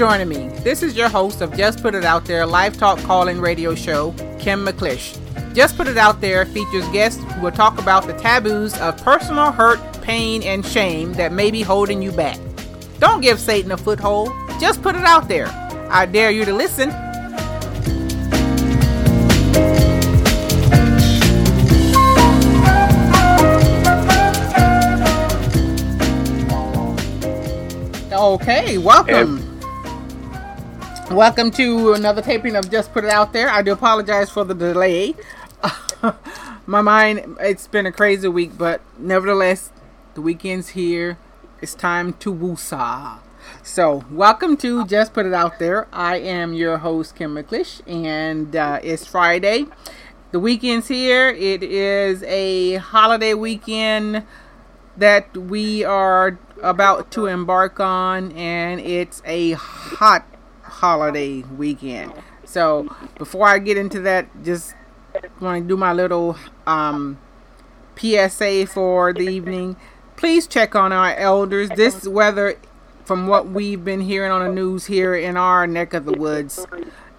joining me. This is your host of Just Put It Out There Live Talk Calling Radio Show, Kim McClish. Just Put It Out There features guests who will talk about the taboos of personal hurt, pain, and shame that may be holding you back. Don't give Satan a foothold. Just put it out there. I dare you to listen. Okay, welcome. Welcome to another taping of Just Put It Out There. I do apologize for the delay. My mind, it's been a crazy week, but nevertheless, the weekend's here. It's time to woosah. So, welcome to Just Put It Out There. I am your host, Kim McClish, and uh, it's Friday. The weekend's here. It is a holiday weekend that we are about to embark on, and it's a hot holiday weekend. So before I get into that, just want to do my little um, PSA for the evening. Please check on our elders. This weather, from what we've been hearing on the news here in our neck of the woods,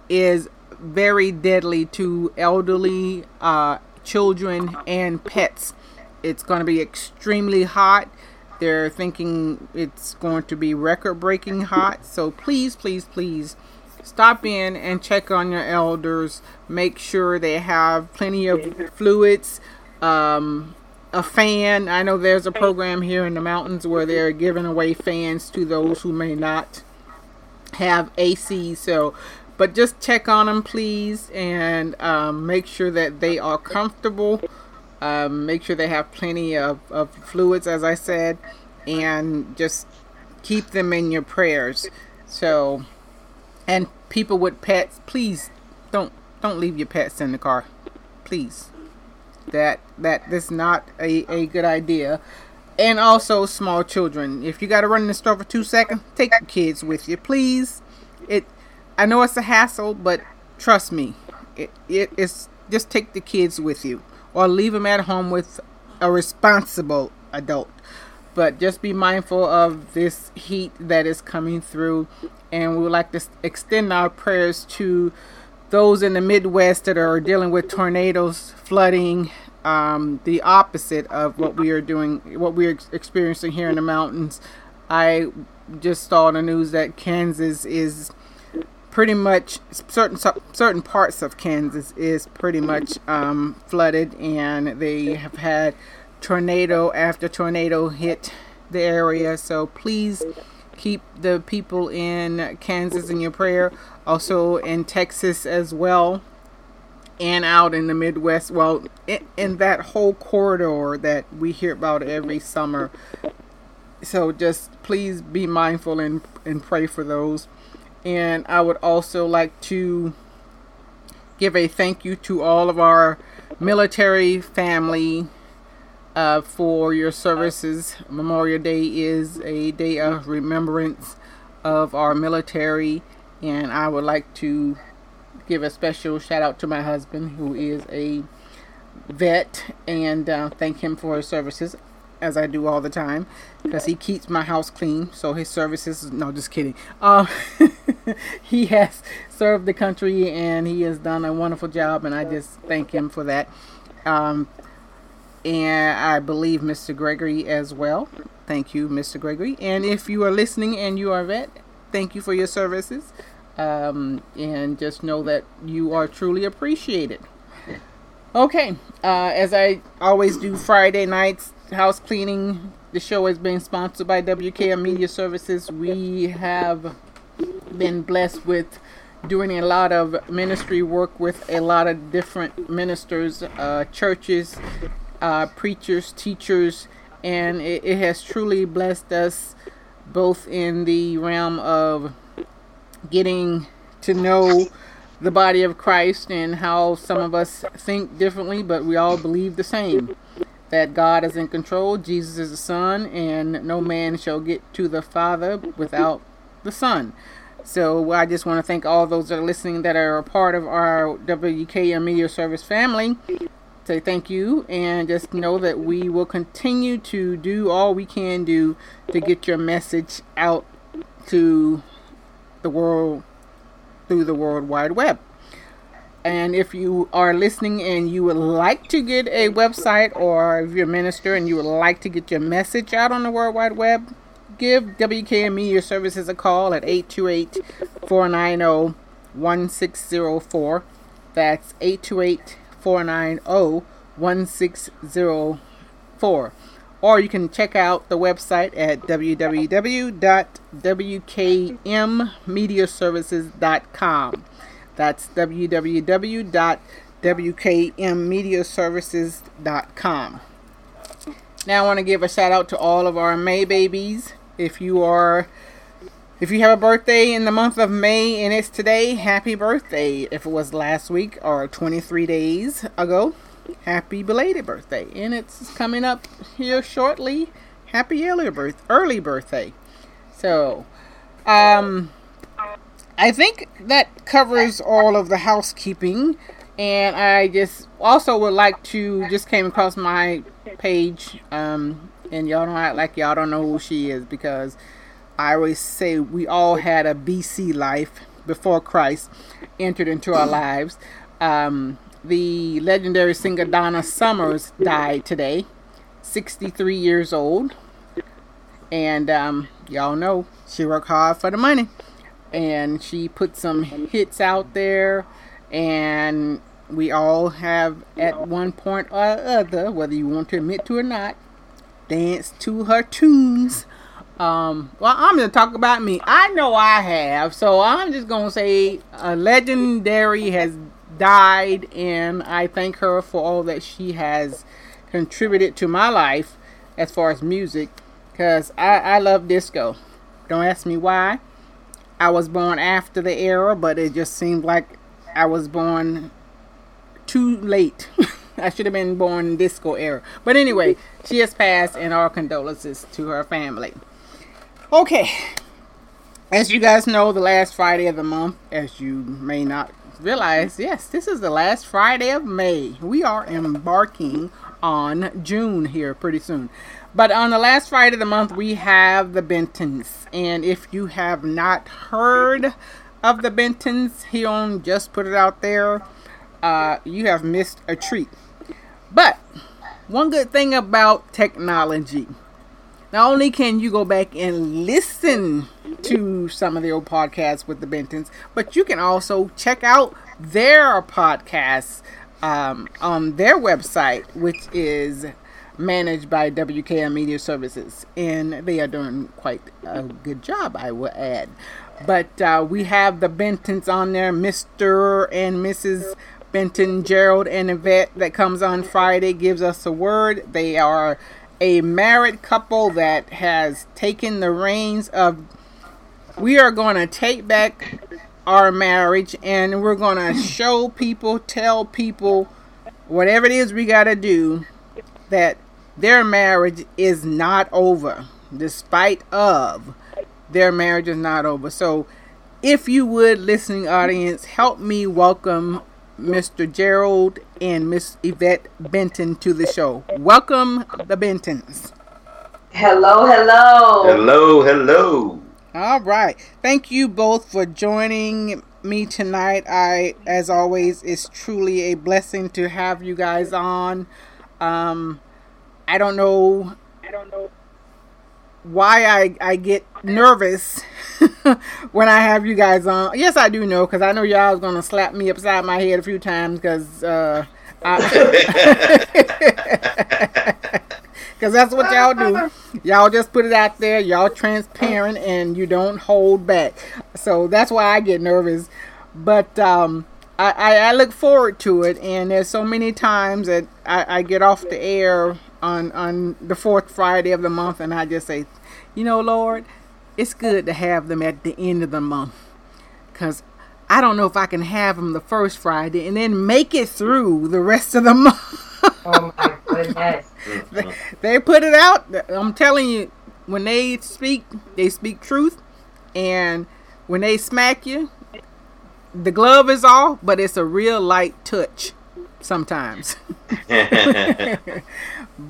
is very deadly to elderly, uh, children, and pets. It's going to be extremely hot. They're thinking it's going to be record breaking hot. So please, please, please stop in and check on your elders. Make sure they have plenty of fluids, um, a fan. I know there's a program here in the mountains where they're giving away fans to those who may not have AC. So, but just check on them, please, and um, make sure that they are comfortable um, make sure they have plenty of, of fluids, as I said, and just keep them in your prayers. So, and people with pets, please don't don't leave your pets in the car, please. That that that's not a, a good idea. And also small children. If you got to run in the store for two seconds, take your kids with you, please. It, I know it's a hassle, but trust me, it, it is just take the kids with you or leave them at home with a responsible adult. But just be mindful of this heat that is coming through, and we would like to extend our prayers to those in the Midwest that are dealing with tornadoes, flooding, um, the opposite of what we are doing, what we're experiencing here in the mountains. I just saw on the news that Kansas is pretty much certain certain parts of Kansas is pretty much um, flooded, and they have had tornado after tornado hit the area. So please keep the people in Kansas in your prayer. Also in Texas as well, and out in the Midwest. Well, in, in that whole corridor that we hear about every summer. So just please be mindful and and pray for those. And I would also like to give a thank you to all of our military family uh, for your services. Memorial Day is a day of remembrance of our military, and I would like to give a special shout out to my husband, who is a vet, and uh, thank him for his services as I do all the time, because he keeps my house clean. So his services, no, just kidding. Uh, he has served the country and he has done a wonderful job, and I just thank him for that. Um, and I believe Mr. Gregory as well. Thank you, Mr. Gregory. And if you are listening and you are a vet, thank you for your services. Um, and just know that you are truly appreciated. Okay, uh, as I always do Friday nights, house cleaning. The show is being sponsored by WKM Media Services. We have been blessed with doing a lot of ministry work with a lot of different ministers, uh, churches, uh, preachers, teachers, and it, it has truly blessed us both in the realm of getting to know the body of Christ and how some of us think differently, but we all believe the same that God is in control, Jesus is the Son, and no man shall get to the Father without the Son. So I just want to thank all those that are listening that are a part of our WKM Media Service family. Say thank you, and just know that we will continue to do all we can do to get your message out to the world through the World Wide Web. And if you are listening and you would like to get a website, or if you're a minister and you would like to get your message out on the World Wide Web, give WKM Media Services a call at 828 490 1604. That's 828 490 1604. Or you can check out the website at www.wkmmediaservices.com. That's www.wkmmediaservices.com. Now I want to give a shout out to all of our May babies. If you are if you have a birthday in the month of May and it's today, happy birthday. If it was last week or 23 days ago, happy belated birthday. And it's coming up here shortly. Happy early birth early birthday. So, um I think that covers all of the housekeeping. And I just also would like to just came across my page, um, and y'all don't act like y'all don't know who she is because I always say we all had a BC life before Christ entered into our lives. Um, the legendary singer Donna Summers died today, 63 years old. And um, y'all know she worked hard for the money and she put some hits out there and we all have at one point or other whether you want to admit to or not danced to her tunes. Um, well i'm to talk about me. I know i have so i'm just to say a legendary has died and i thank her for all that she has contributed to my life as far as music because I, I love disco. Don't ask me why I was born after the era, but it just seemed like I was born too late. I should have been born disco era. But anyway, she has passed, and our condolences to her family. Okay. As you guys know, the last Friday of the month, as you may not realize, yes, this is the last Friday of May. We are embarking on June here pretty soon. But on the last Friday of the month, we have the Bentons. And if you have not heard of the Bentons on Just Put It Out There, uh, you have missed a treat. But one good thing about technology, not only can you go back and listen to some of the old podcasts with the Bentons, but you can also check out their podcasts um, on their website, which is managed by WKM Media Services, and they are doing quite a good job, I will add. But uh, we have the Bentons on there, Mr. and Mrs. Benton, Gerald, and Yvette, that comes on Friday, gives us a word. They are a married couple that has taken the reins of. We are going to take back our marriage and we're going to show people, tell people, whatever it is we got to do that their marriage is not over despite of their marriage is not over so if you would listening audience help me welcome mr gerald and miss yvette benton to the show. Welcome the bentons. Hello hello. Hello hello. All right. Thank you both for joining me tonight. I as always it's truly a blessing to have you guys on. Um I don't know. I don't know why I, I get nervous when I have you guys on. Yes, I do know because I know y'all was gonna slap me upside my head a few times because uh, because that's what y'all do. Y'all just put it out there. Y'all transparent and you don't hold back. So that's why I get nervous. But um, I, I, I look forward to it. And there's so many times that I, I get off the air on on the fourth Friday of the month, and I just say, you know, Lord, it's good to have them at the end of the month, cause I don't know if I can have them the first Friday and then make it through the rest of the month. oh my goodness! they, they put it out. I'm telling you, when they speak, they speak truth, and when they smack you, the glove is off, but it's a real light touch sometimes.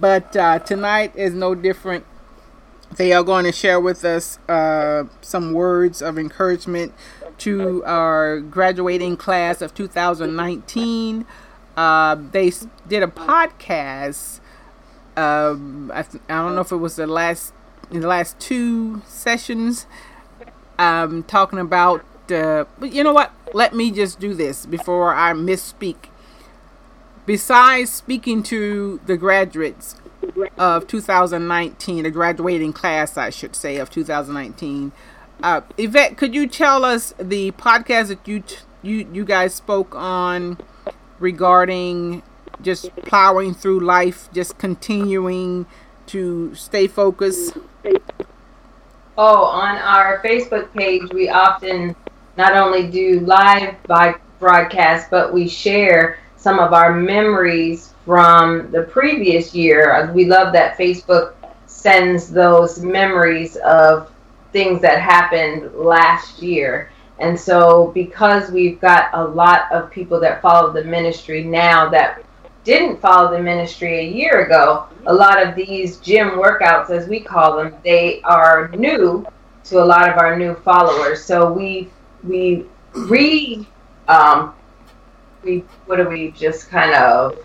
But uh, tonight is no different. They are going to share with us uh, some words of encouragement to our graduating class of 2019. Uh, they did a podcast. Um, I, th- I don't know if it was the last in the last two sessions, um, talking about. Uh, but you know what? Let me just do this before I misspeak. Besides speaking to the graduates of 2019, the graduating class, I should say, of 2019. Uh, Yvette, could you tell us the podcast that you t- you you guys spoke on regarding just plowing through life, just continuing to stay focused? Oh, on our Facebook page, we often not only do live by broadcast, but we share some of our memories from the previous year. We love that Facebook sends those memories of things that happened last year. And so, because we've got a lot of people that follow the ministry now that didn't follow the ministry a year ago, a lot of these gym workouts, as we call them, they are new to a lot of our new followers. So we we re um, we what do we just kind of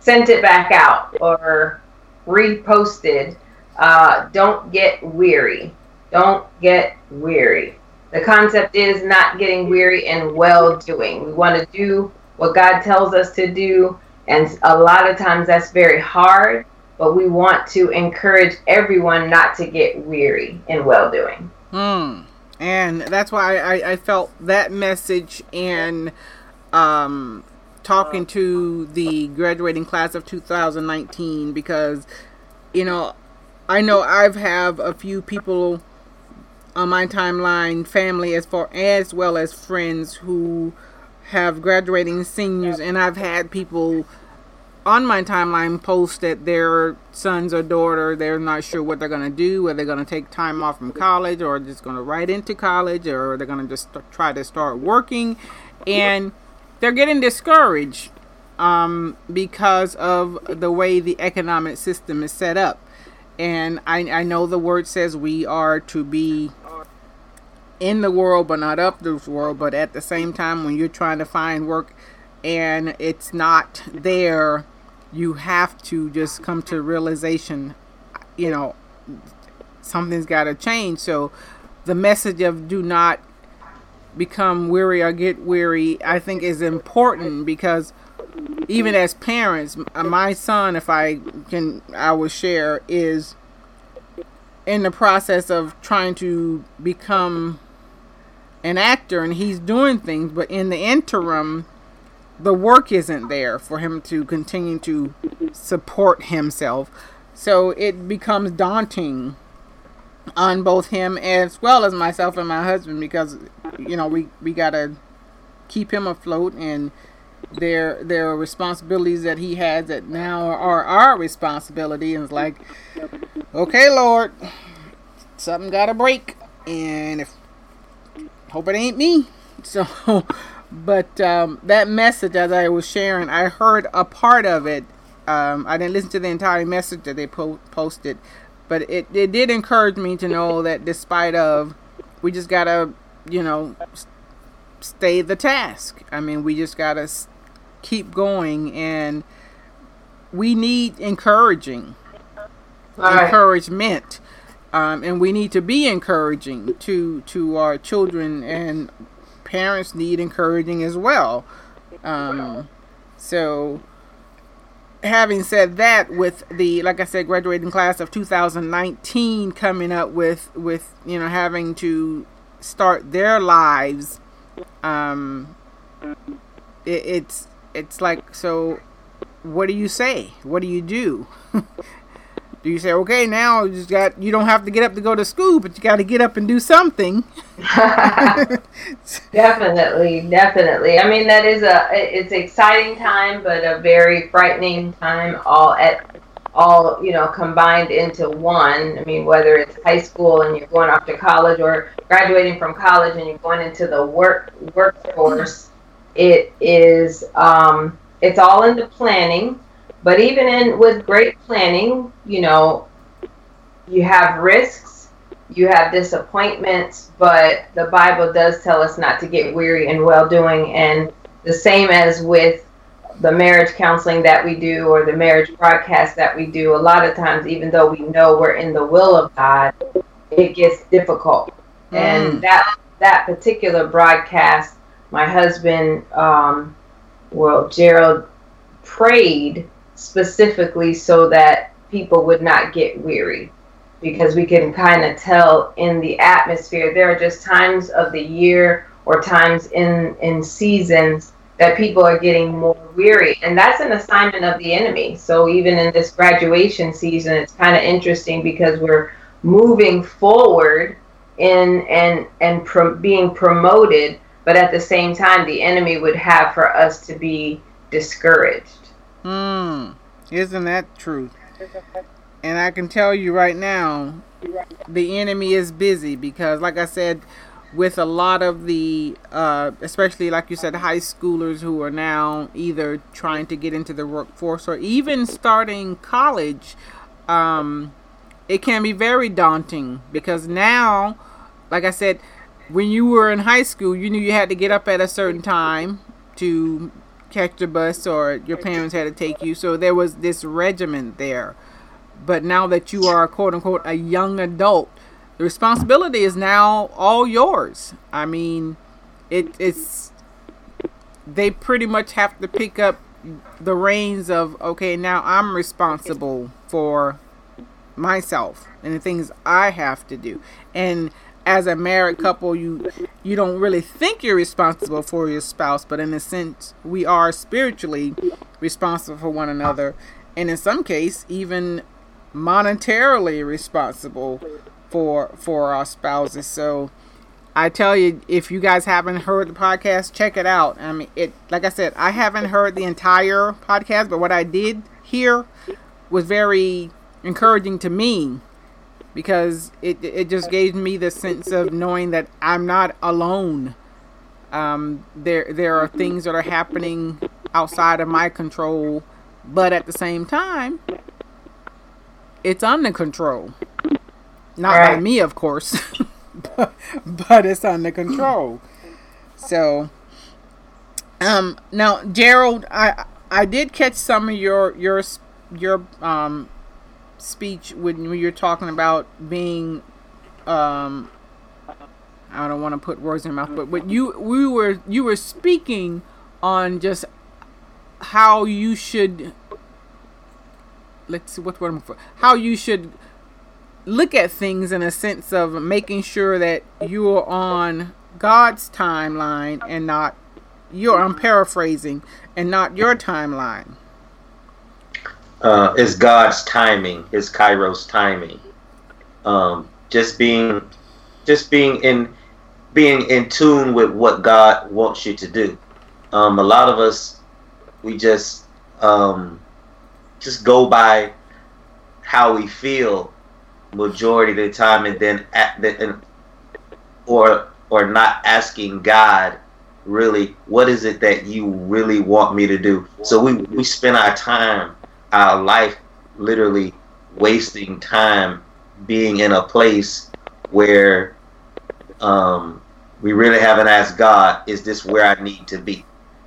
sent it back out or reposted. Uh, don't get weary. Don't get weary. The concept is not getting weary and well doing. We want to do what God tells us to do, and a lot of times that's very hard, but we want to encourage everyone not to get weary in well doing. Hmm. And that's why I, I felt that message and um, talking to the graduating class of 2019 because, you know, I know I've have a few people on my timeline, family as far as well as friends who have graduating seniors, and I've had people on my timeline post that their sons or daughter they're not sure what they're going to do whether they're going to take time off from college or just going to right into college or they're going to just try to start working. And they're getting discouraged um, because of the way the economic system is set up. And I, I know the word says we are to be in the world but not of this world. But at the same time when you're trying to find work and it's not there you have to just come to realization you know something's got to change. So the message of do not become weary or get weary i think is important because even as parents uh, my son if i can i will share is in the process of trying to become an actor and he's doing things but in the interim the work isn't there for him to continue to support himself. So it becomes daunting on both him as well as myself and my husband because you know we we got to keep him afloat and there there are responsibilities that he has that now are our responsibility. And it's like okay lord something got to break. And if hope it ain't me. So but um, that message as i was sharing i heard a part of it. Um, i didn't listen to the entire message that they po- posted but it, it did encourage me to know that despite of we just gotta you know stay the task i mean we just gotta keep going and we need encouraging right. encouragement um, and we need to be encouraging to to our children and parents need encouraging as well um, so having said that with the like i said graduating class of 2019 coming up with with you know having to start their lives um it, it's it's like so what do you say? What do you do do you say okay now you just got you don't have to get up to go to school but you got to get up and do something definitely, definitely. I mean, that is a it's exciting time, but a very frightening time. All at all, you know, combined into one. I mean, whether it's high school and you're going off to college, or graduating from college and you're going into the work workforce, it is um, it's all in the planning. But even in with great planning, you know, you have risks, you have disappointments, but the Bible does tell us not to get weary in well doing. And the same as with the marriage counseling that we do or the marriage broadcast that we do, a lot of times, even though we know we're in the will of God, it gets difficult. Mm. And that that particular broadcast, my husband, um, well, Gerald, prayed specifically so that people would not get weary. Because we can kind of tell in the atmosphere there are just times of the year or times in in seasons that people are getting more weary. And that's an assignment of the enemy. So even in this graduation season it's kind of interesting because we're moving forward in and and pro- being promoted but at the same time the enemy would have for us to be discouraged hmm. Isn't that true? And i can tell you right now the enemy is busy because like i said with a lot of the, uh, especially like you said, high schoolers who are now either trying to get into the workforce or even starting college, um, it can be very daunting because now, like I said, when you were in high school, you knew you had to get up at a certain time to catch the bus or your parents had to take you. So there was this regiment there. But now that you are, quote unquote, a young adult, the responsibility is now all yours. I mean, it, it's they pretty much have to pick up the reins of okay, now I'm responsible for myself and the things I have to do. And as a married couple, you you don't really think you're responsible for your spouse, but in a sense, we are spiritually responsible for one another, and in some case, even monetarily responsible for for our spouses. So I tell you, if you guys haven't heard the podcast, check it out. I mean, it like I said, I haven't heard the entire podcast, but what I did hear was very encouraging to me because it it just gave me the sense of knowing that I'm not alone. Um, there there are things that are happening outside of my control, but at the same time, it's under control. Not right. by me, of course, but, but it's under control. So, um, now Gerald, I I did catch some of your your your um speech when, you're talking about being um I don't want to put words in your mouth, but but you we were you were speaking on just how you should let's see what word I'm for how you should look at things in a sense of making sure that you're on God's timeline and not your I'm paraphrasing and not your timeline. Uh, it's God's timing, his Kairos timing. Um, just being just being in being in tune with what God wants you to do. Um, a lot of us we just um, just go by how we feel majority of the time, and then at the, and, or or not asking God really what is it that you really want me to do. So we we spend our time, our life, literally wasting time being in a place where um, we really haven't asked God, is this where I need to be?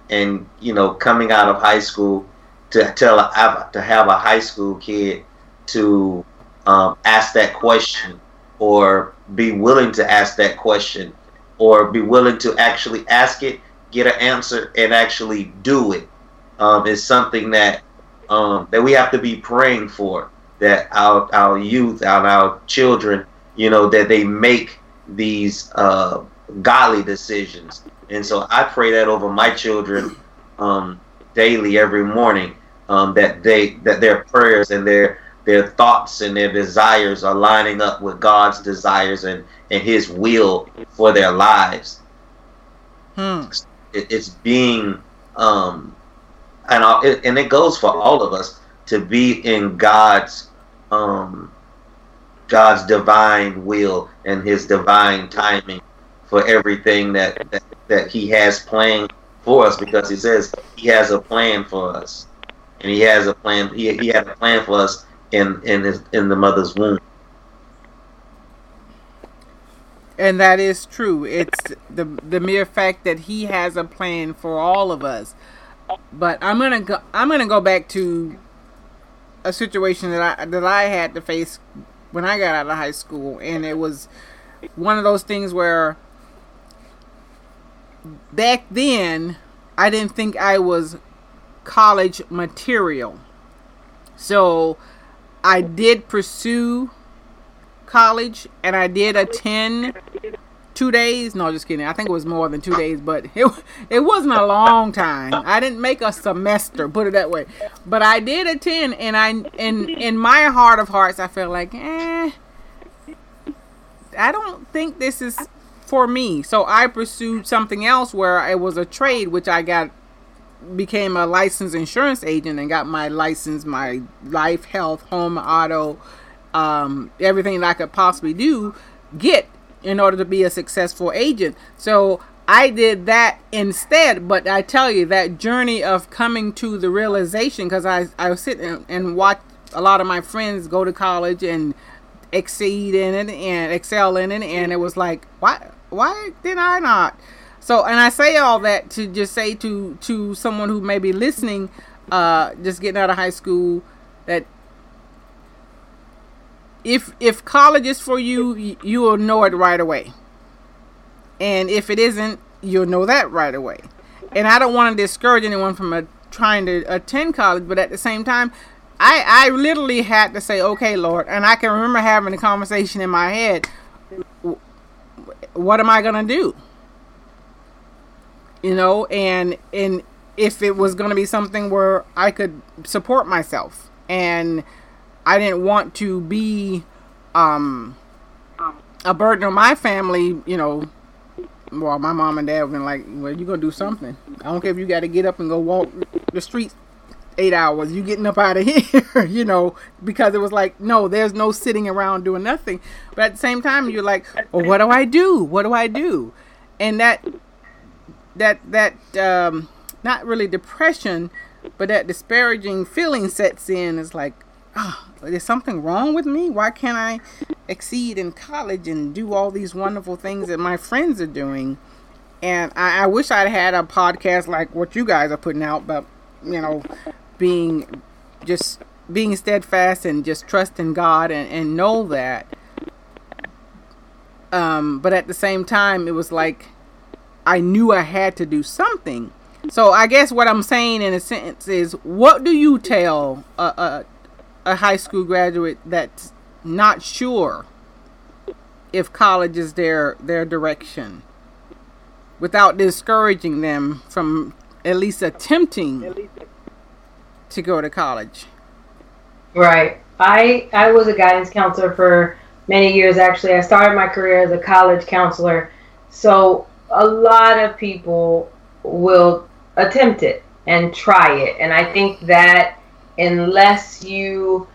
And you know, coming out of high school to tell to have a high school kid to um, ask that question or be willing to ask that question or be willing to actually ask it, get an answer, and actually do it um, is something that um, that we have to be praying for. That our our youth, our, our children, you know, that they make these uh, godly decisions. And so I pray that over my children um, daily, every morning, um, that they that their prayers and their their thoughts and their desires are lining up with God's desires and, and His will for their lives. Hmm. It, it's being, um, and it, and it goes for all of us to be in God's, um, God's divine will and His divine timing for everything that, that that He has planned for us, because He says He has a plan for us, and He has a plan. He he had a plan for us in in his in the mother's womb. And that is true. It's the the mere fact that he has a plan for all of us. But I'm gonna go. I'm gonna go back to a situation that I that I had to face when I got out of high school, and it was one of those things where back then I didn't think I was college material. So I did pursue college and I did attend two days. No, just kidding. I think it was more than two days, but it it wasn't a long time. I didn't make a semester, put it that way. But I did attend, and I in in my heart of hearts, I felt like, eh, I don't think this is for me. So I pursued something else where it was a trade, which I got became a licensed insurance agent and got my license, my life, health, home, auto, um, everything that I could possibly do, get in order to be a successful agent. So I did that instead. But I tell you, that journey of coming to the realization, because I, I was sitting and watch a lot of my friends go to college and exceed in it and excel in it, and it was like, why, why did I not? So, and I say all that to just say to to someone who may be listening, uh, just getting out of high school, that if if college is for you, you will know it right away. And if it isn't, you'll know that right away. And I don't want to discourage anyone from a, trying to attend college, but at the same time, I I literally had to say, okay, Lord, and I can remember having a conversation in my head. What am I gonna do? you know, and and if it was going to be something where I could support myself and I didn't want to be um a burden on my family, you know, well, my mom and dad have been like, well, you're going to do something. I don't care if you got to get up and go walk the streets eight hours. You getting up out of here, you know, because it was like, no, there's no sitting around doing nothing. But at the same time, you're like, well, what do I do? What do I do? And that that that um, not really depression, but that disparaging feeling sets in. It's like, oh, there's something wrong with me. Why can't I exceed in college and do all these wonderful things that my friends are doing? And I, I wish I'd had a podcast like what you guys are putting out, but you know, being just being steadfast and just trusting God and, and know that. Um, but at the same time, it was like I knew I had to do something. So I guess what I'm saying in a sentence is, what do you tell a, a, a high school graduate that's not sure if college is their their direction, without discouraging them from at least attempting to go to college? Right. I I was a guidance counselor for many years. Actually, I started my career as a college counselor. So a lot of people will attempt it and try it. And I think that unless you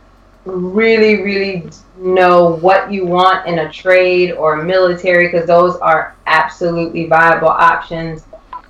really, really know what you want in a trade or military, because those are absolutely viable options.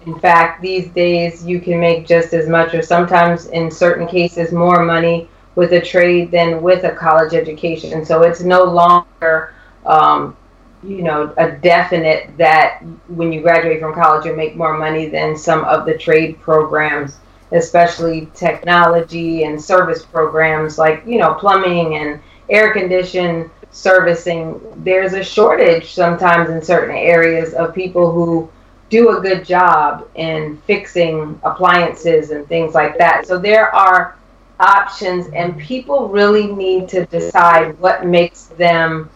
In fact, these days you can make just as much, or sometimes in certain cases, more money with a trade than with a college education. And so it's no longer um, you know, a definite that when you graduate from college, you'll make more money than some of the trade programs, especially technology and service programs like, you know, plumbing and air condition servicing. There's a shortage sometimes in certain areas of people who do a good job in fixing appliances and things like that. So there are options, and people really need to decide what makes them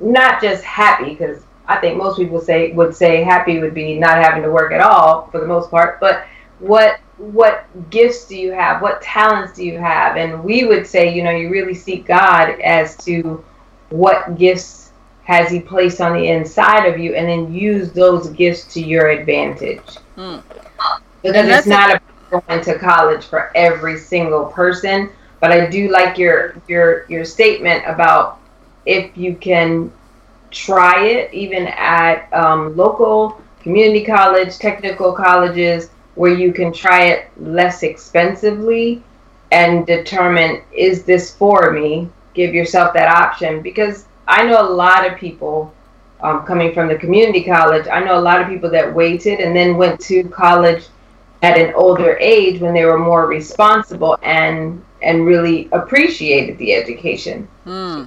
not just happy because I think most people say would say happy would be not having to work at all for the most part, but what what gifts do you have? What talents do you have? And we would say, you know, you really seek God as to what gifts has he placed on the inside of you and then use those gifts to your advantage. Hmm. Because it's not a going to college for every single person, but I do like your your your statement about if you can try it, even at um, local community college, technical colleges, where you can try it less expensively and determine is this for me? Give yourself that option because I know a lot of people um, coming from the community college, I know a lot of people that waited and then went to college at an older age when they were more responsible and and really appreciated the education. Hmm.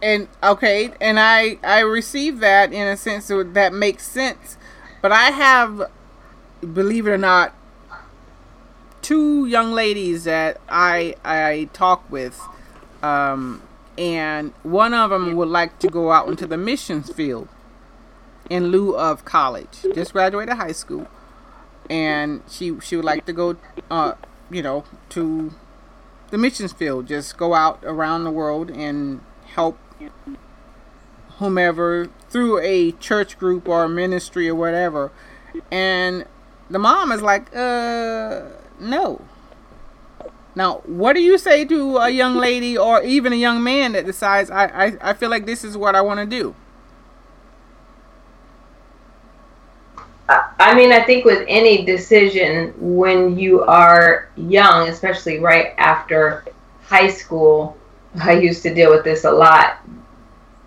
And okay, and I I received that in a sense that makes sense, but I have, believe it or not, two young ladies that I I talk with, um, and one of them would like to go out into the missions field in lieu of college. Just graduated high school, and she she would like to go, uh, you know, to the missions field. Just go out around the world and help whomever through a church group or ministry or whatever. And the mom is like, uh, no. Now, what do you say to a young lady or even a young man that decides, I, I, I feel like this is what I want to do? I mean, I think with any decision, when you are young, especially right after high school, I used to deal with this a lot.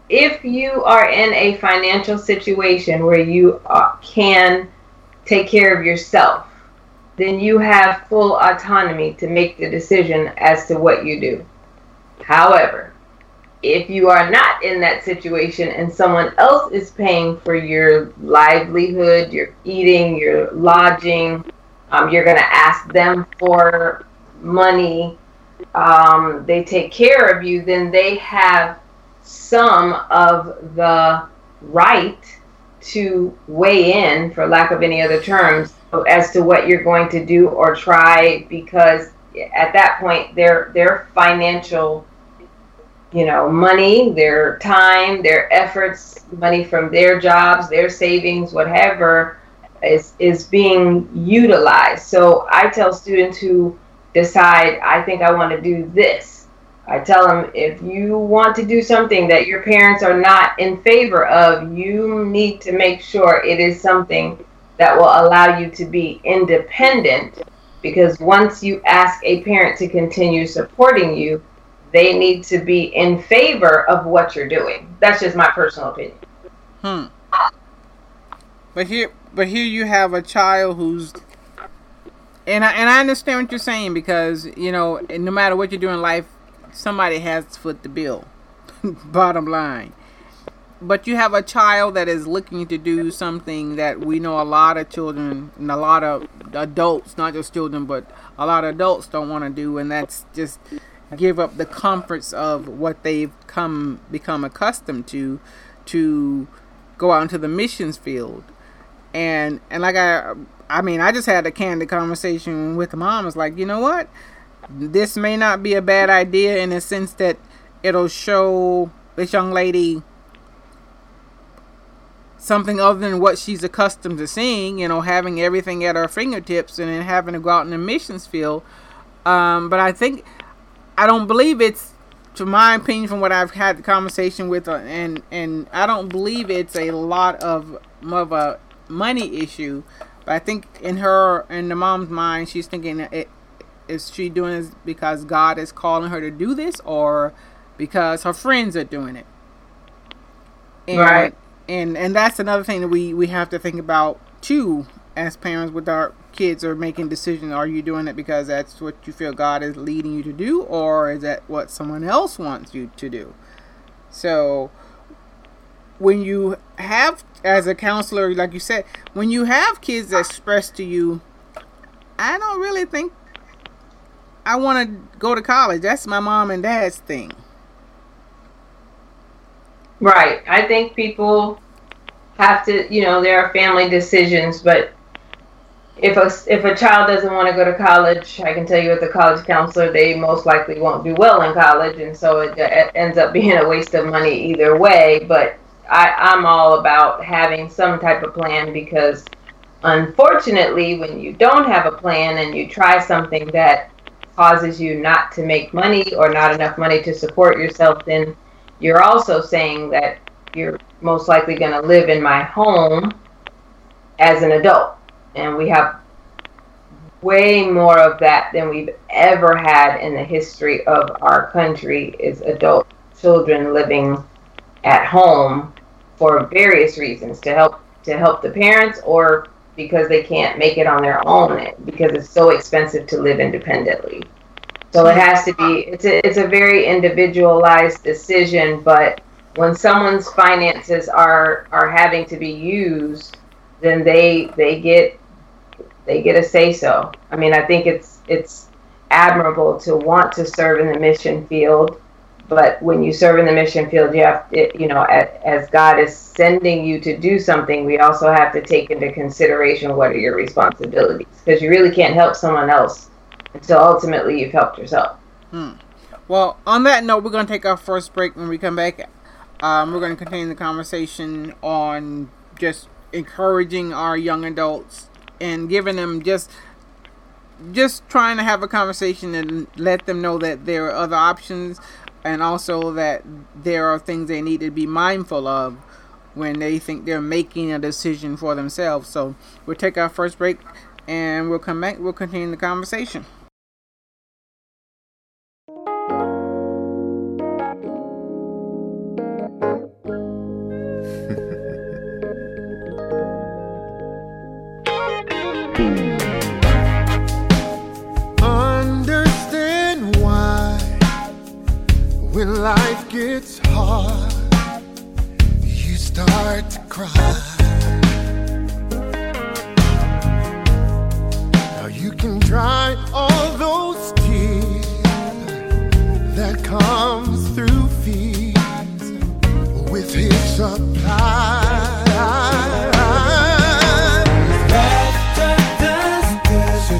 If you are in a financial situation where you can take care of yourself, then you have full autonomy to make the decision as to what you do. However, if you are not in that situation and someone else is paying for your livelihood, your eating, your lodging, um, you're going to ask them for money um, they take care of you, then they have some of the right to weigh in, for lack of any other terms, as to what you're going to do or try, because at that point, their their financial, you know, money, their time, their efforts, money from their jobs, their savings, whatever, is is being utilized. So I tell students who decide, I think I want to do this. I tell them if you want to do something that your parents are not in favor of, you need to make sure it is something that will allow you to be independent. Because once you ask a parent to continue supporting you, they need to be in favor of what you're doing. That's just my personal opinion. Hmm. But here, but here you have a child who's and I and I understand what you're saying because you know no matter what you do in life, somebody has to foot the bill. Bottom line. But you have a child that is looking to do something that we know a lot of children and a lot of adults, not just children, but a lot of adults don't want to do, and that's just give up the comforts of what they've come become accustomed to to go out into the missions field and and like I I mean, I just had a candid conversation with mom. It's like, you know what? This may not be a bad idea in the sense that it'll show this young lady something other than what she's accustomed to seeing, you know, having everything at her fingertips and then having to go out in the missions field. Um, but I think, I don't believe it's, to my opinion, from what I've had the conversation with, her, and and I don't believe it's a lot of, of a money issue. But I think in her, in the mom's mind, she's thinking, it, is she doing this because God is calling her to do this, or because her friends are doing it? And, right. And and that's another thing that we we have to think about too, as parents with our kids are making decisions. Are you doing it because that's what you feel God is leading you to do, or is that what someone else wants you to do? So when you have as a counselor like you said when you have kids that express to you i don't really think i want to go to college that's my mom and dad's thing right i think people have to you know there are family decisions but if a if a child doesn't want to go to college, I can tell you as a college counselor, they most likely won't do well in college, and so it, it ends up being a waste of money either way. But I, I'm all about having some type of plan because unfortunately, when you don't have a plan and you try something that causes you not to make money or not enough money to support yourself, then you're also saying that you're most likely going to live in my home as an adult. And we have way more of that than we've ever had in the history of our country is adult children living at home for various reasons to help to help the parents or because they can't make it on their own because it's so expensive to live independently. So it has to be it's a, it's a very individualized decision, but when someone's finances are are having to be used, then they they get they get a say so. I mean, I think it's it's admirable to want to serve in the mission field, but when you serve in the mission field, you have it, you know as God is sending you to do something, we also have to take into consideration what are your responsibilities because you really can't help someone else until ultimately you've helped yourself. Hmm. Well, on that note, we're going to take our first break. When we come back, um, we're going to continue the conversation on just encouraging our young adults and giving them just just trying to have a conversation and let them know that there are other options and also that there are things they need to be mindful of when they think they're making a decision for themselves. So we'll take our first break and we'll come back. We'll continue the conversation. Life gets hard, you start to cry. Now you can dry all those tears that comes through fears with His supply.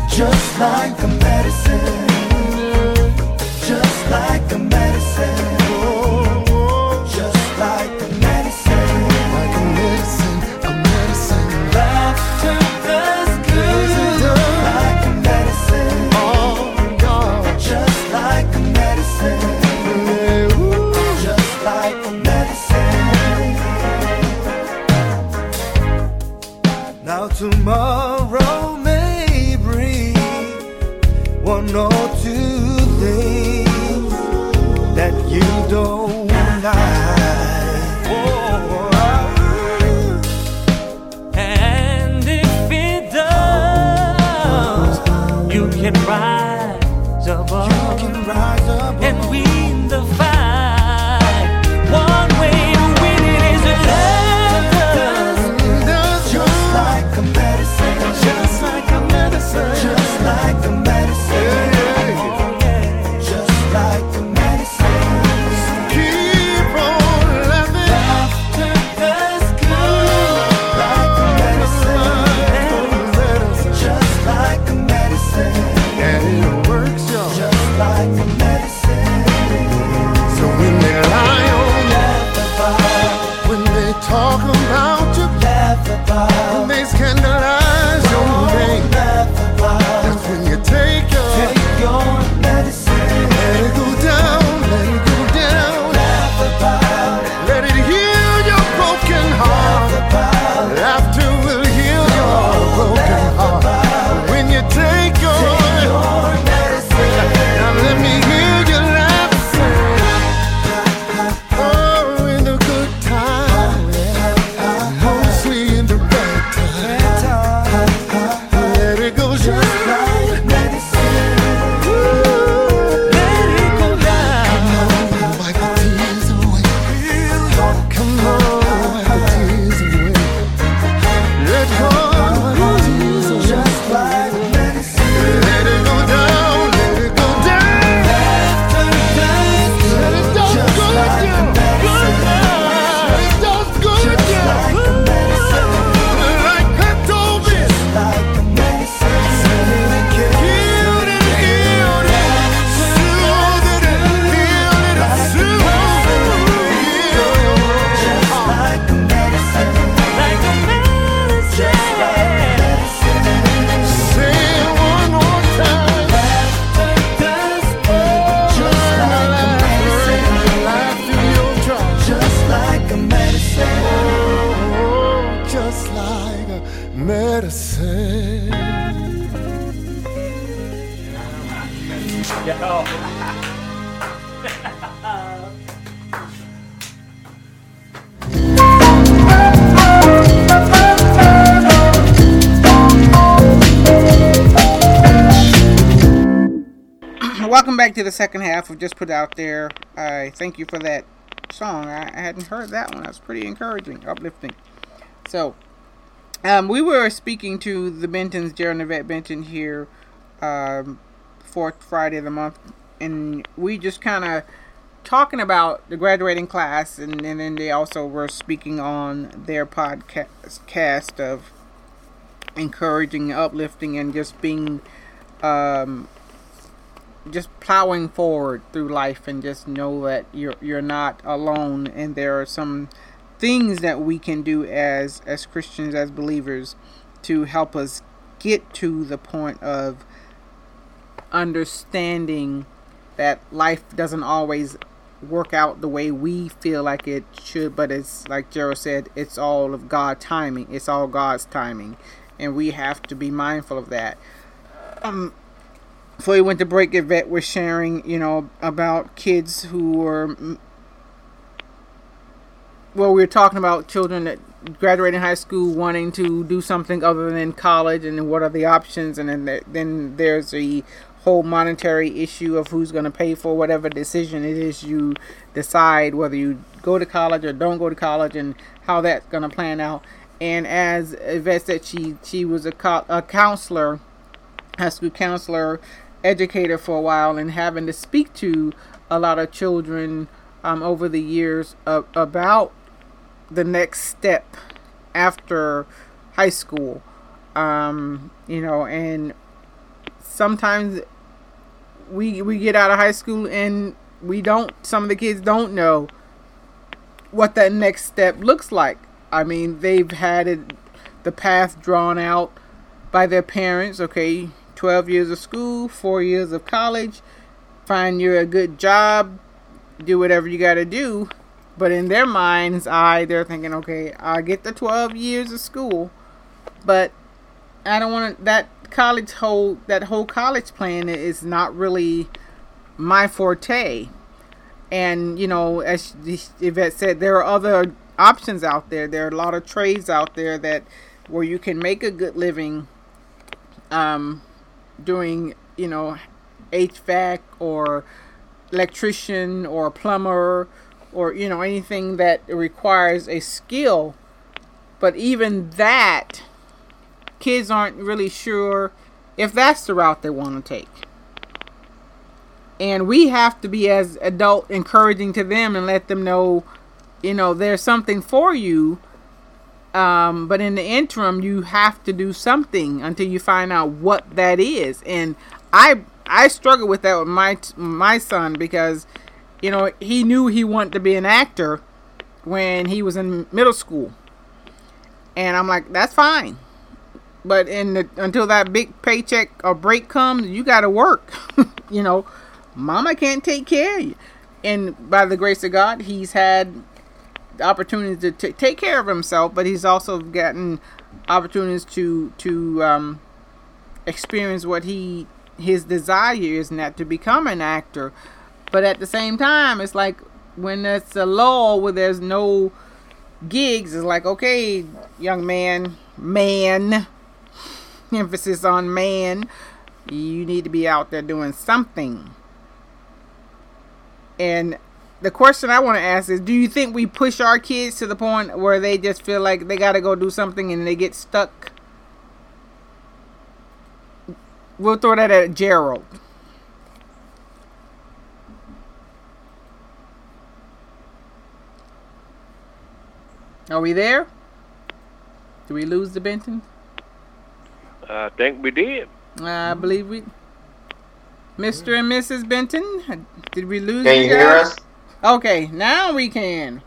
Just like the second half of Just Put Out There. I thank you for that song. I, hadn't heard that one. That's pretty encouraging, uplifting. So, um, we were speaking to the Bentons, Gerald and Yvette Benton here, um, fourth Friday of the month, and we just kind of talking about the graduating class, and, and then they also were speaking on their podcast cast of encouraging, uplifting, and just being, um, just plowing forward through life, and just know that you're you're not alone, and there are some things that we can do as as Christians, as believers, to help us get to the point of understanding that life doesn't always work out the way we feel like it should, but it's like Gerald said, it's all of God timing. It's all God's timing, and we have to be mindful of that. Um, before we went to break, Yvette was sharing, you know, about kids who were. Well, we were talking about children that graduating high school wanting to do something other than college, and what are the options, and then there, then there's the whole monetary issue of who's going to pay for whatever decision it is you decide whether you go to college or don't go to college and how that's going to plan out. And as Yvette said, she she was a, co- a counselor, high school counselor, educator for a while, and having to speak to a lot of children um, over the years uh, about the next step after high school. Um, you know, and sometimes we we get out of high school and we don't some of the kids don't know what that next step looks like. I mean, they've had it the path drawn out by their parents, okay, 12 years of school, 4 years of college, find you a good job, do whatever you got to do. But in their mind's eye, they're thinking, okay, I get the 12 years of school, but I don't want that college whole, that whole college plan is not really my forte. And, you know, as Yvette said, there are other options out there. There are a lot of trades out there that where you can make a good living um, doing, you know, HVAC or electrician or plumber or, you know, anything that requires a skill. But even that, kids aren't really sure if that's the route they want to take. And we have to be as adult encouraging to them and let them know, you know, there's something for you. Um, but in the interim, you have to do something until you find out what that is. And I I struggle with that with my my son because, you know, he knew he wanted to be an actor when he was in middle school, and I'm like, that's fine. But in the, until that big paycheck or break comes, you got to work. you know, mama can't take care of you. And by the grace of God, he's had the opportunity to t- take care of himself, but he's also gotten opportunities to to um, experience what he his desire is, that to become an actor. But at the same time, it's like when it's a lull where there's no gigs, it's like okay, young man, man, emphasis on man, you need to be out there doing something. And the question I want to ask is do you think we push our kids to the point where they just feel like they got to go do something and they get stuck? We'll throw that at Gerald. Are we there? Do we lose the Benton? I think we did. I believe we. Mr. and Mrs. Benton, did we lose Can you hear guys? us? Okay, now we can.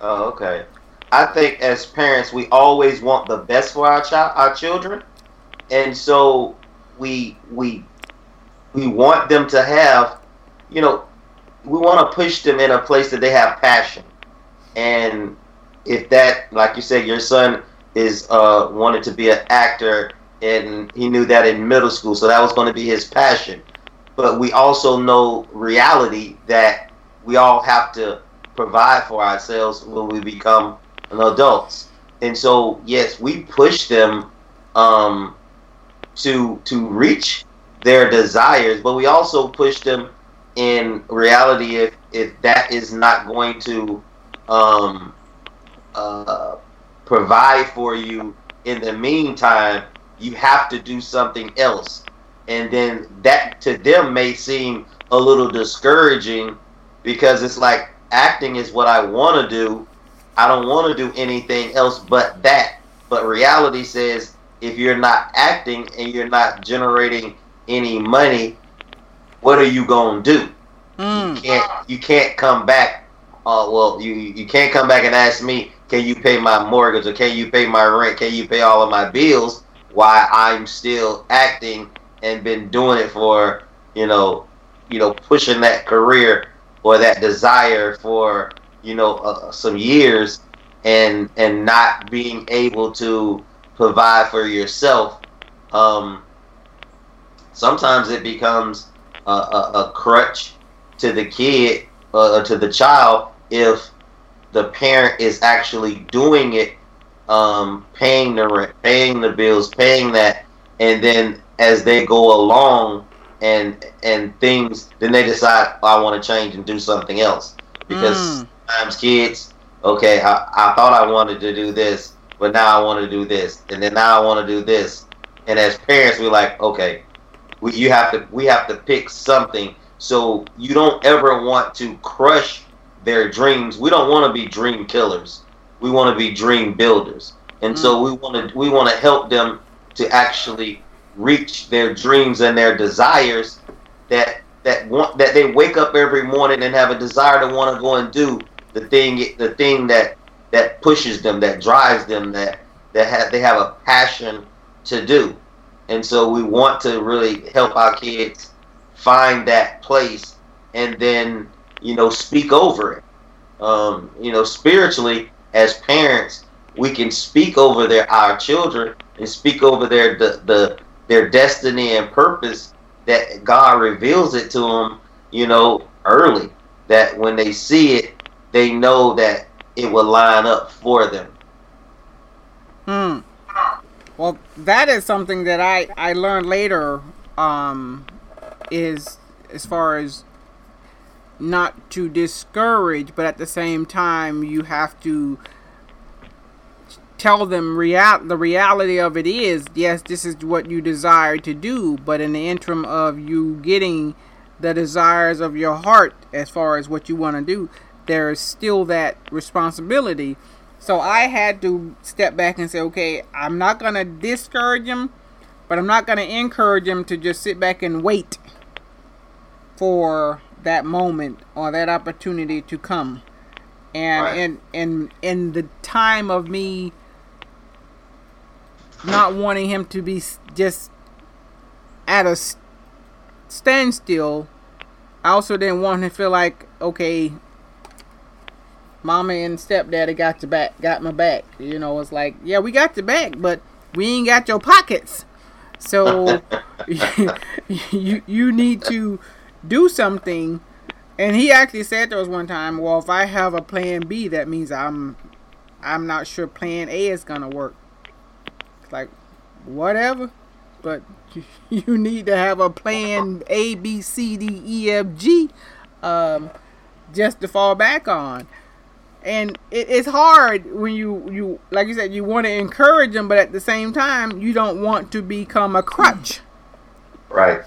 Oh, okay. I think as parents, we always want the best for our child, our children, and so we we we want them to have, you know, we want to push them in a place that they have passion, and if that, like you said, your son is uh wanted to be an actor, and he knew that in middle school, so that was going to be his passion. But we also know reality that we all have to provide for ourselves when we become adults. And so, yes, we push them um, to to reach their desires, but we also push them in reality if if that is not going to um, uh, provide for you in the meantime, you have to do something else. And then that to them may seem a little discouraging because it's like acting is what I want to do. I don't want to do anything else but that. But reality says if you're not acting and you're not generating any money, what are you going to do? Mm. You can't you can't come back uh, well, you you can't come back and ask me, can you pay my mortgage or can you pay my rent? Can you pay all of my bills? Why I'm still acting and been doing it for you know, you know, pushing that career or that desire for you know uh, some years and and not being able to provide for yourself. Um, sometimes it becomes a, a, a crutch to the kid uh, to the child if the parent is actually doing it, um, paying the rent, paying the bills, paying that, and then as they go along and and things, then they decide "Oh, I want to change and do something else because Mm. sometimes kids, okay, I, I thought I wanted to do this, but now I want to do this, and then now I want to do this, and as parents, we're like, okay, we, you have to we have to pick something so you don't ever want to crush their dreams. We don't want to be dream killers. We want to be dream builders. And so we want to we want to help them to actually reach their dreams and their desires that that want that they wake up every morning and have a desire to want to go and do the thing the thing that that pushes them that drives them that that have they have a passion to do. And so we want to really help our kids find that place and then you know speak over it um, you know spiritually as parents we can speak over their our children and speak over their the, the their destiny and purpose that god reveals it to them you know early that when they see it they know that it will line up for them Hmm. Well, that is something that I I learned later. Um, is as far as not to discourage, but at the same time you have to tell them real the reality of it is yes this is what you desire to do but in the interim of you getting the desires of your heart as far as what you want to do there is still that responsibility so i had to step back and say okay i'm not going to discourage him but i'm not going to encourage him to just sit back and wait for that moment or that opportunity to come and Right. in in in the time of me not wanting him to be just at a standstill i also didn't want him to feel like okay mama and stepdaddy got your back got my back. You know it's like yeah we got your back but we ain't got your pockets. So you you need to do something. And he actually said to us one time well if i have a plan b that means i'm i'm not sure plan a is gonna work like whatever. But you need to have a plan a b c d e f g um just to fall back on. And it, it's hard when you you like you said you want to encourage them but at the same time you don't want to become a crutch right.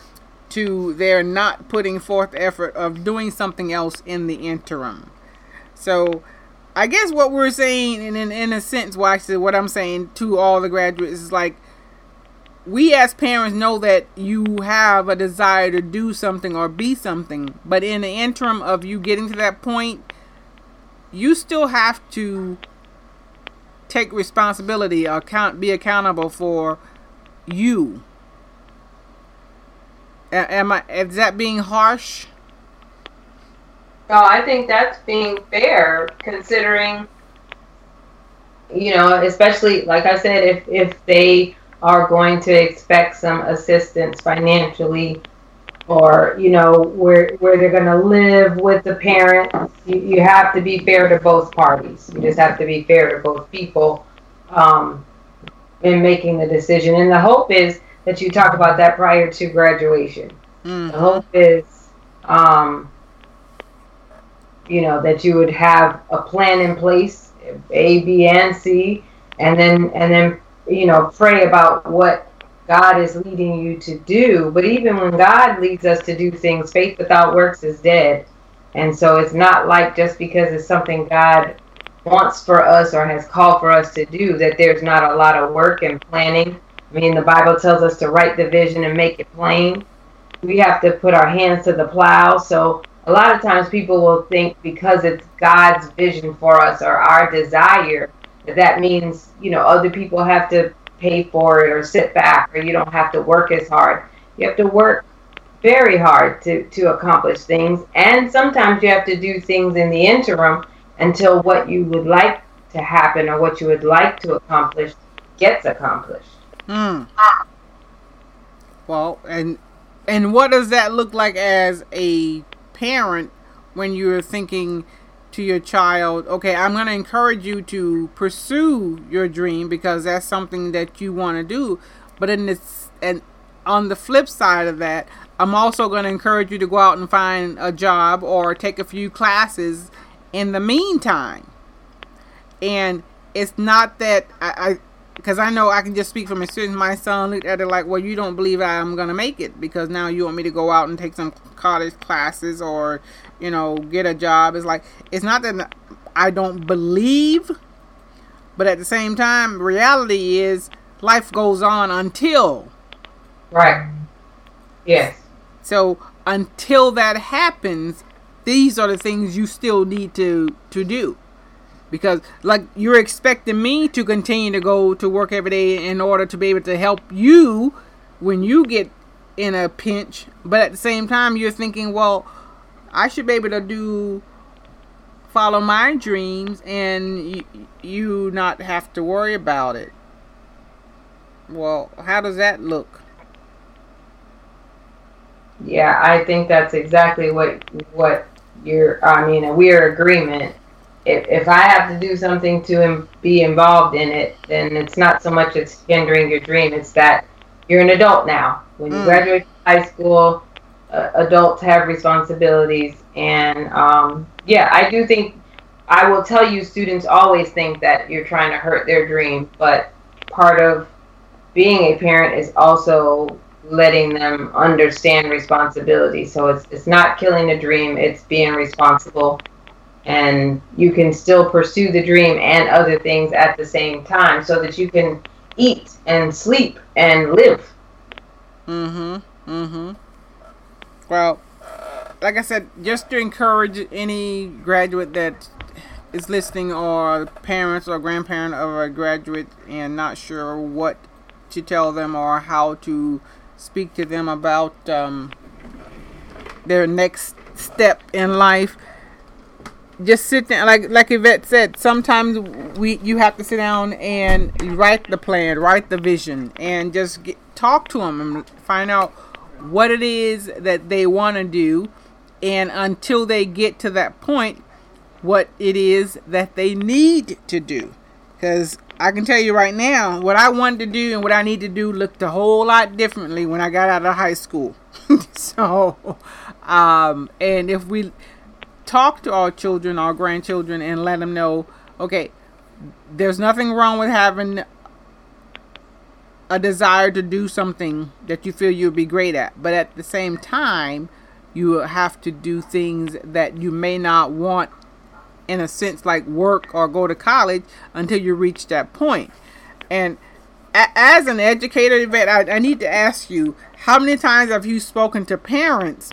to their not putting forth effort of doing something else in the interim. So, I guess what we're saying, and in, in a sense, well, actually, what I'm saying to all the graduates is like, we as parents know that you have a desire to do something or be something, but in the interim of you getting to that point, you still have to take responsibility, account, be accountable for you. Am I? Is that being harsh? No, I think that's being fair, considering, you know, especially like I said, if if they are going to expect some assistance financially, or you know, where where they're going to live with the parents, you, you have to be fair to both parties. You just have to be fair to both people um, in making the decision. And the hope is that you talk about that prior to graduation. Mm. The hope is, um, you know, that you would have a plan in place, A, B, and C, and then and then you know pray about what God is leading you to do. But even when God leads us to do things, faith without works is dead. And so it's not like just because it's something God wants for us or has called for us to do that there's not a lot of work and planning. I mean, the Bible tells us to write the vision and make it plain. We have to put our hands to the plow. So a lot of times people will think because it's God's vision for us or our desire that that means, you know, other people have to pay for it or sit back or you don't have to work as hard. You have to work very hard to, to accomplish things. And sometimes you have to do things in the interim until what you would like to happen or what you would like to accomplish gets accomplished. Mm. Well, and and what does that look like as a parent when you're thinking to your child, okay, I'm going to encourage you to pursue your dream because that's something that you want to do, but in this and on the flip side of that, I'm also going to encourage you to go out and find a job or take a few classes in the meantime. And it's not that I, because I, know I can just speak from experience. My son looked at it like, well, you don't believe I'm going to make it because now you want me to go out and take some college classes or, you know, get a job. It's like, it's not that I don't believe, but at the same time, reality is life goes on until. Right. Yes. So until that happens, these are the things you still need to to do. Because like you're expecting me to continue to go to work every day in order to be able to help you when you get in a pinch, but at the same time you're thinking, well, I should be able to do follow my dreams and you, you not have to worry about it. Well, how does that look? Yeah, I think that's exactly what what you're. I mean, we're agreement. If if I have to do something to Im- be involved in it, then it's not so much it's hindering your dream. It's that you're an adult now. When you Mm. graduate high school, uh, adults have responsibilities, and um, yeah, I do think. I will tell you, students always think that you're trying to hurt their dream, but part of being a parent is also letting them understand responsibility. So it's it's not killing a dream, it's being responsible. And you can still pursue the dream and other things at the same time so that you can eat and sleep and live. Mm-hmm. Mm-hmm. Well, like I said, just to encourage any graduate that is listening or parents or grandparent of a graduate and not sure what to tell them or how to speak to them about um, their next step in life. Just sit down, like like Yvette said. Sometimes we you have to sit down and write the plan, write the vision, and just get, talk to them and find out what it is that they want to do, and until they get to that point, what it is that they need to do. Because I can tell you right now, what I wanted to do and what I need to do looked a whole lot differently when I got out of high school. so, um, and if we talk to our children, our grandchildren, and let them know, okay, there's nothing wrong with having a desire to do something that you feel you'll be great at, but at the same time, you have to do things that you may not want in a sense like work or go to college until you reach that point. And as an educator, Yvette, I, I need to ask you, how many times have you spoken to parents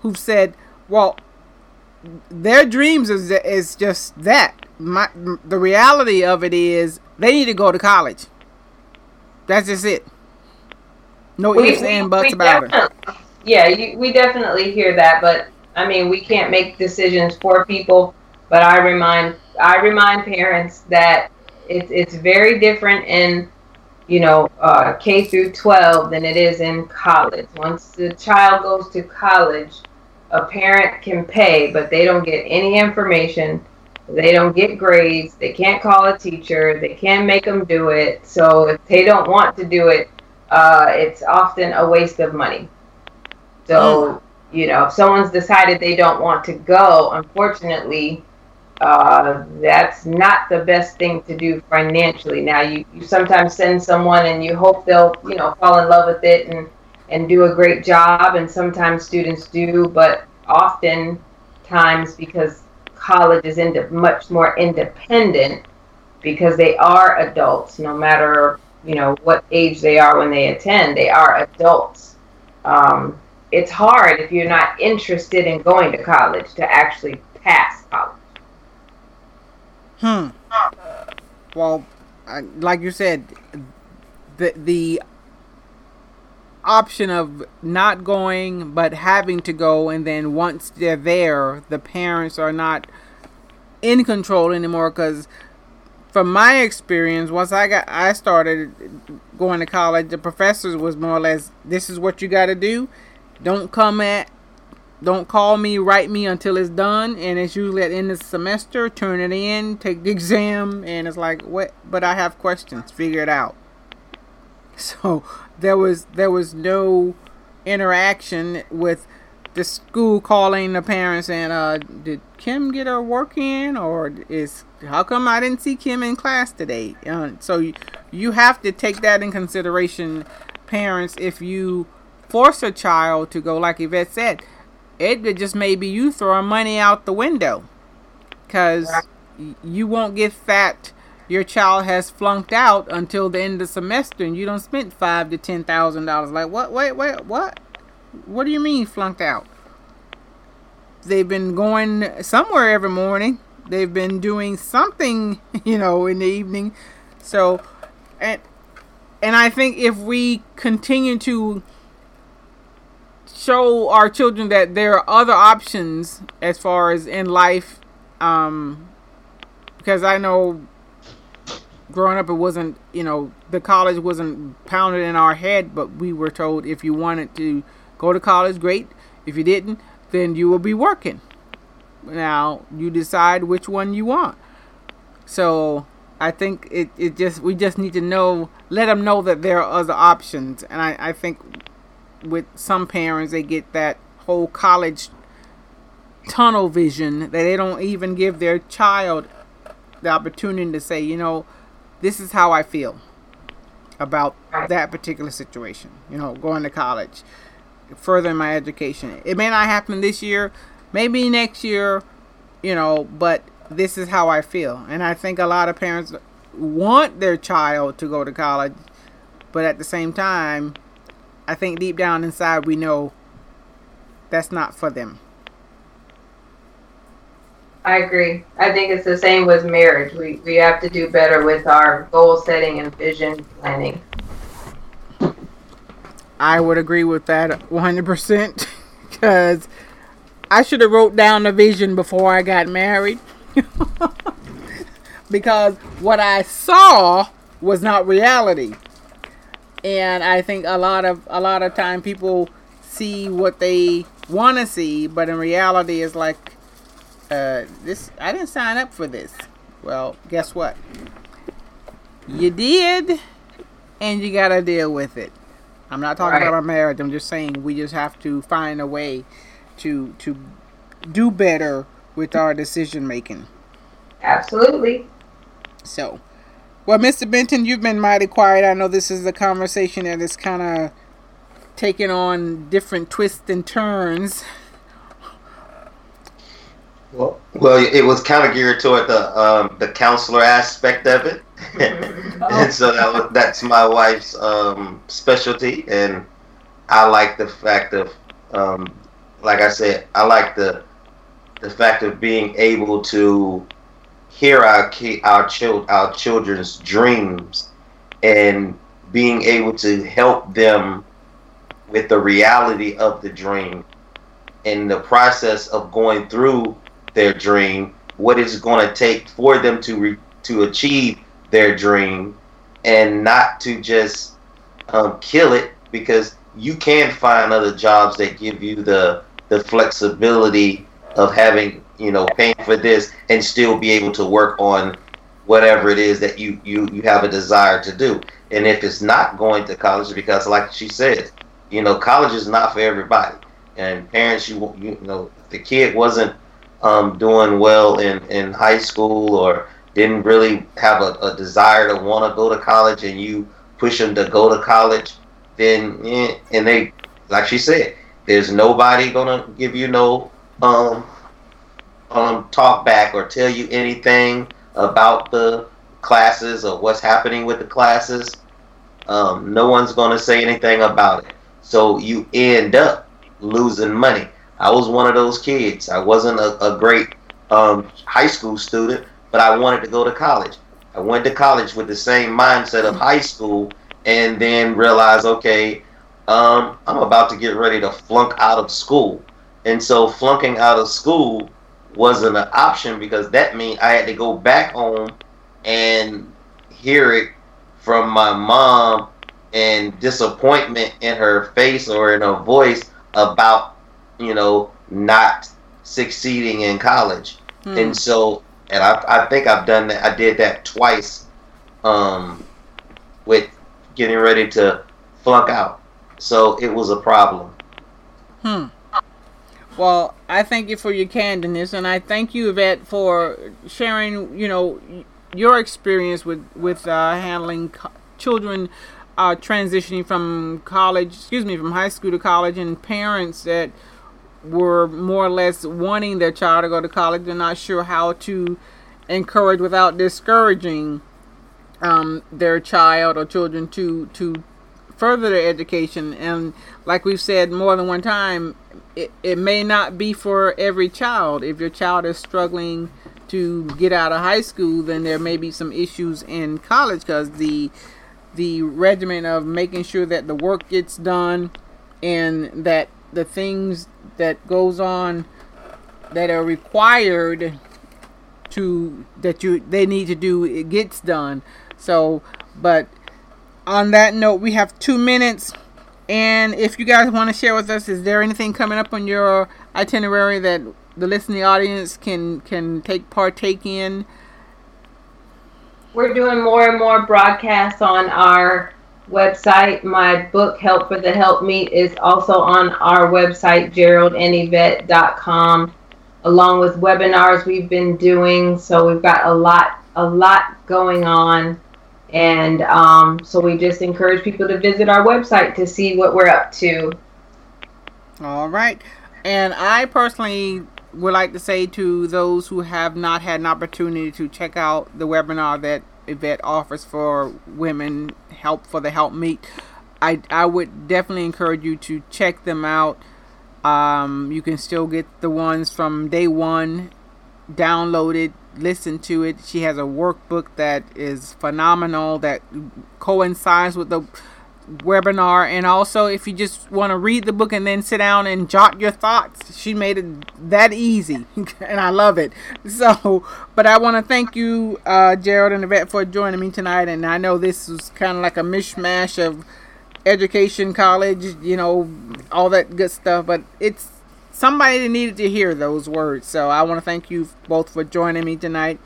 who've said, well, their dreams is, is just that. My, the reality of it is they need to go to college. That's just it. No We- ifs and buts about it. Yeah, you, we definitely hear that, but I mean, we can't make decisions for people. But I remind I remind parents that it's it's very different in you know uh, K through 12 than it is in college. Once the child goes to college, a parent can pay, but they don't get any information. They don't get grades. They can't call a teacher. They can't make them do it. So if they don't want to do it, uh, it's often a waste of money. So, you know, if someone's decided they don't want to go, unfortunately, uh, that's not the best thing to do financially. Now, you, you sometimes send someone and you hope they'll, you know, fall in love with it and, and do a great job. And sometimes students do, but often times because college is into much more independent because they are adults, no matter you know what age they are when they attend. They are adults. Um, it's hard if you're not interested in going to college to actually pass college. Hmm. Well, I, like you said, the the option of not going but having to go, and then once they're there, the parents are not in control anymore. Because from my experience, once I got I started going to college, the professors was more or less, "This is what you got to do. Don't come at." Don't call me, write me until it's done, and it's usually at the end of the semester. Turn it in, take the exam, and it's like, what? But I have questions. Figure it out. So there was there was no interaction with the school calling the parents and uh, did Kim get her work in or is how come I didn't see Kim in class today? Uh, so you, you have to take that in consideration, parents. If you force a child to go, like Yvette said, it just may be you throwing money out the window because you won't get fat your child has flunked out until the end of the semester and you don't spend five to ten thousand dollars. Like what? Wait, wait, what? What do you mean flunked out? They've been going somewhere every morning. They've been doing something, you know, in the evening. So, and and I think if we continue to show our children that there are other options as far as in life, um, because I know growing up, it wasn't, you know, the college wasn't pounded in our head, but we were told if you wanted to go to college, great. If you didn't, then you will be working. Now you decide which one you want. So I think it, it just we just need to know let them know that there are other options, and I, I think with some parents they get that whole college tunnel vision that they don't even give their child the opportunity to say, you know, this is how I feel about that particular situation. You know, going to college, furthering my education. It may not happen this year, maybe next year, you know, but this is how I feel. And I think a lot of parents want their child to go to college, but at the same time, I think deep down inside we know that's not for them. I agree. I think it's the same with marriage. We we have to do better with our goal setting and vision planning. I would agree with that 100% because I should have wrote down the vision before I got married. because what I saw was not reality. And I think a lot of a lot of time people see what they want to see, but in reality it's like uh, this I didn't sign up for this. Well, guess what? You did, and you gotta deal with it. I'm not talking Right. about our marriage. I'm just saying we just have to find a way to to do better with our decision making. Absolutely. So, well, Mr. Benton, you've been mighty quiet. I know this is a conversation that is kind of taking on different twists and turns. Well, well, it was kind of geared toward the um, the counselor aspect of it, and so that was, that's my wife's um, specialty, and I like the fact of, um, like I said, I like the the fact of being able to hear our ki- our child our children's dreams, and being able to help them with the reality of the dream, in the process of going through their dream, what it's going to take for them to re- to achieve their dream, and not to just um, kill it because you can find other jobs that give you the the flexibility of having you know paying for this and still be able to work on whatever it is that you you you have a desire to do. And if it's not going to college, because like she said, you know, college is not for everybody. And parents, you you know, the kid wasn't um, doing well in in high school or didn't really have a, a desire to want to go to college, and you push them to go to college, then eh, and they, like she said, there's nobody gonna give you no um um talk back or tell you anything about the classes or what's happening with the classes. Um, no one's going to say anything about it. So you end up losing money. I was one of those kids. I wasn't a, a great um, high school student, but I wanted to go to college. I went to college with the same mindset of high school and then realized, okay, um, I'm about to get ready to flunk out of school. And so flunking out of school wasn't an option because that meant I had to go back home and hear it from my mom and disappointment in her face or in her voice about you know not succeeding in college Hmm. and so and I, I think i've done that i did that twice um with getting ready to flunk out so it was a problem Hmm. Well, I thank you for your candidness, and I thank you, Yvette, for sharing. You know, your experience with with uh, handling co- children uh, transitioning from college, excuse me, from high school to college, and parents that were more or less wanting their child to go to college. They're not sure how to encourage without discouraging um, their child or children to to further their education. And like we've said more than one time, it, it may not be for every child. If your child is struggling to get out of high school, then there may be some issues in college because the the regimen of making sure that the work gets done and that the things that goes on that are required to that you they need to do it gets done. So but on that note we have two minutes. And if you guys want to share with us is there anything coming up on your itinerary that the listening audience can can take partake in? We're doing more and more broadcasts on our website. My book, Help for the Help Meet, is also on our website, geraldandyvette.com, along with webinars we've been doing. So we've got a lot, a lot going on. And um, so we just encourage people to visit our website to see what we're up to. All right. And I personally would like to say to those who have not had an opportunity to check out the webinar that Yvette offers for women, Help for the Help Meet, I, I would definitely encourage you to check them out. Um, you can still get the ones from day one, download it, listen to it. She has a workbook that is phenomenal that coincides with the webinar and also if you just want to read the book and then sit down and jot your thoughts she made it that easy and i love it. So but i want to thank you uh gerald and yvette for joining me tonight and i know this was kind of like a mishmash of education college you know all that good stuff but it's somebody that needed to hear those words. So i want to thank you both for joining me tonight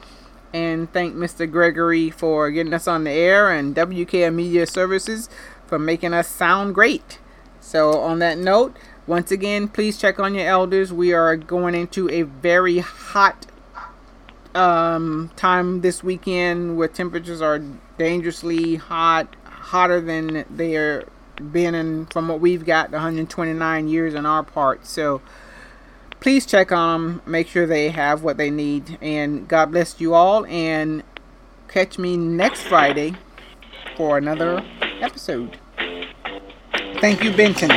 and thank mr gregory for getting us on the air and wkm media services for making us sound great. So, on that note, once again, please check on your elders. We are going into a very hot um, time this weekend where temperatures are dangerously hot, hotter than they are been in from what we've got 129 years in our part. So, please check on them, make sure they have what they need, and God bless you all. And catch me next Friday for another episode. Thank you, Benton's.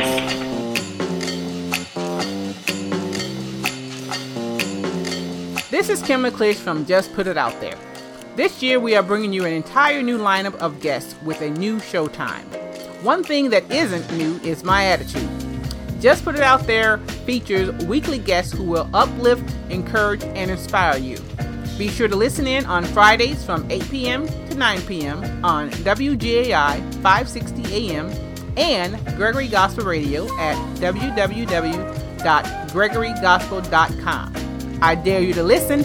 This is Kim McClish from Just Put It Out There. This year, we are bringing you an entire new lineup of guests with a new showtime. One thing that isn't new is my attitude. Just Put It Out There features weekly guests who will uplift, encourage, and inspire you. Be sure to listen in on Fridays from 8 p.m. to 9 p.m. on WGAI 560 AM and Gregory Gospel Radio at www.gregorygospel.com. I dare you to listen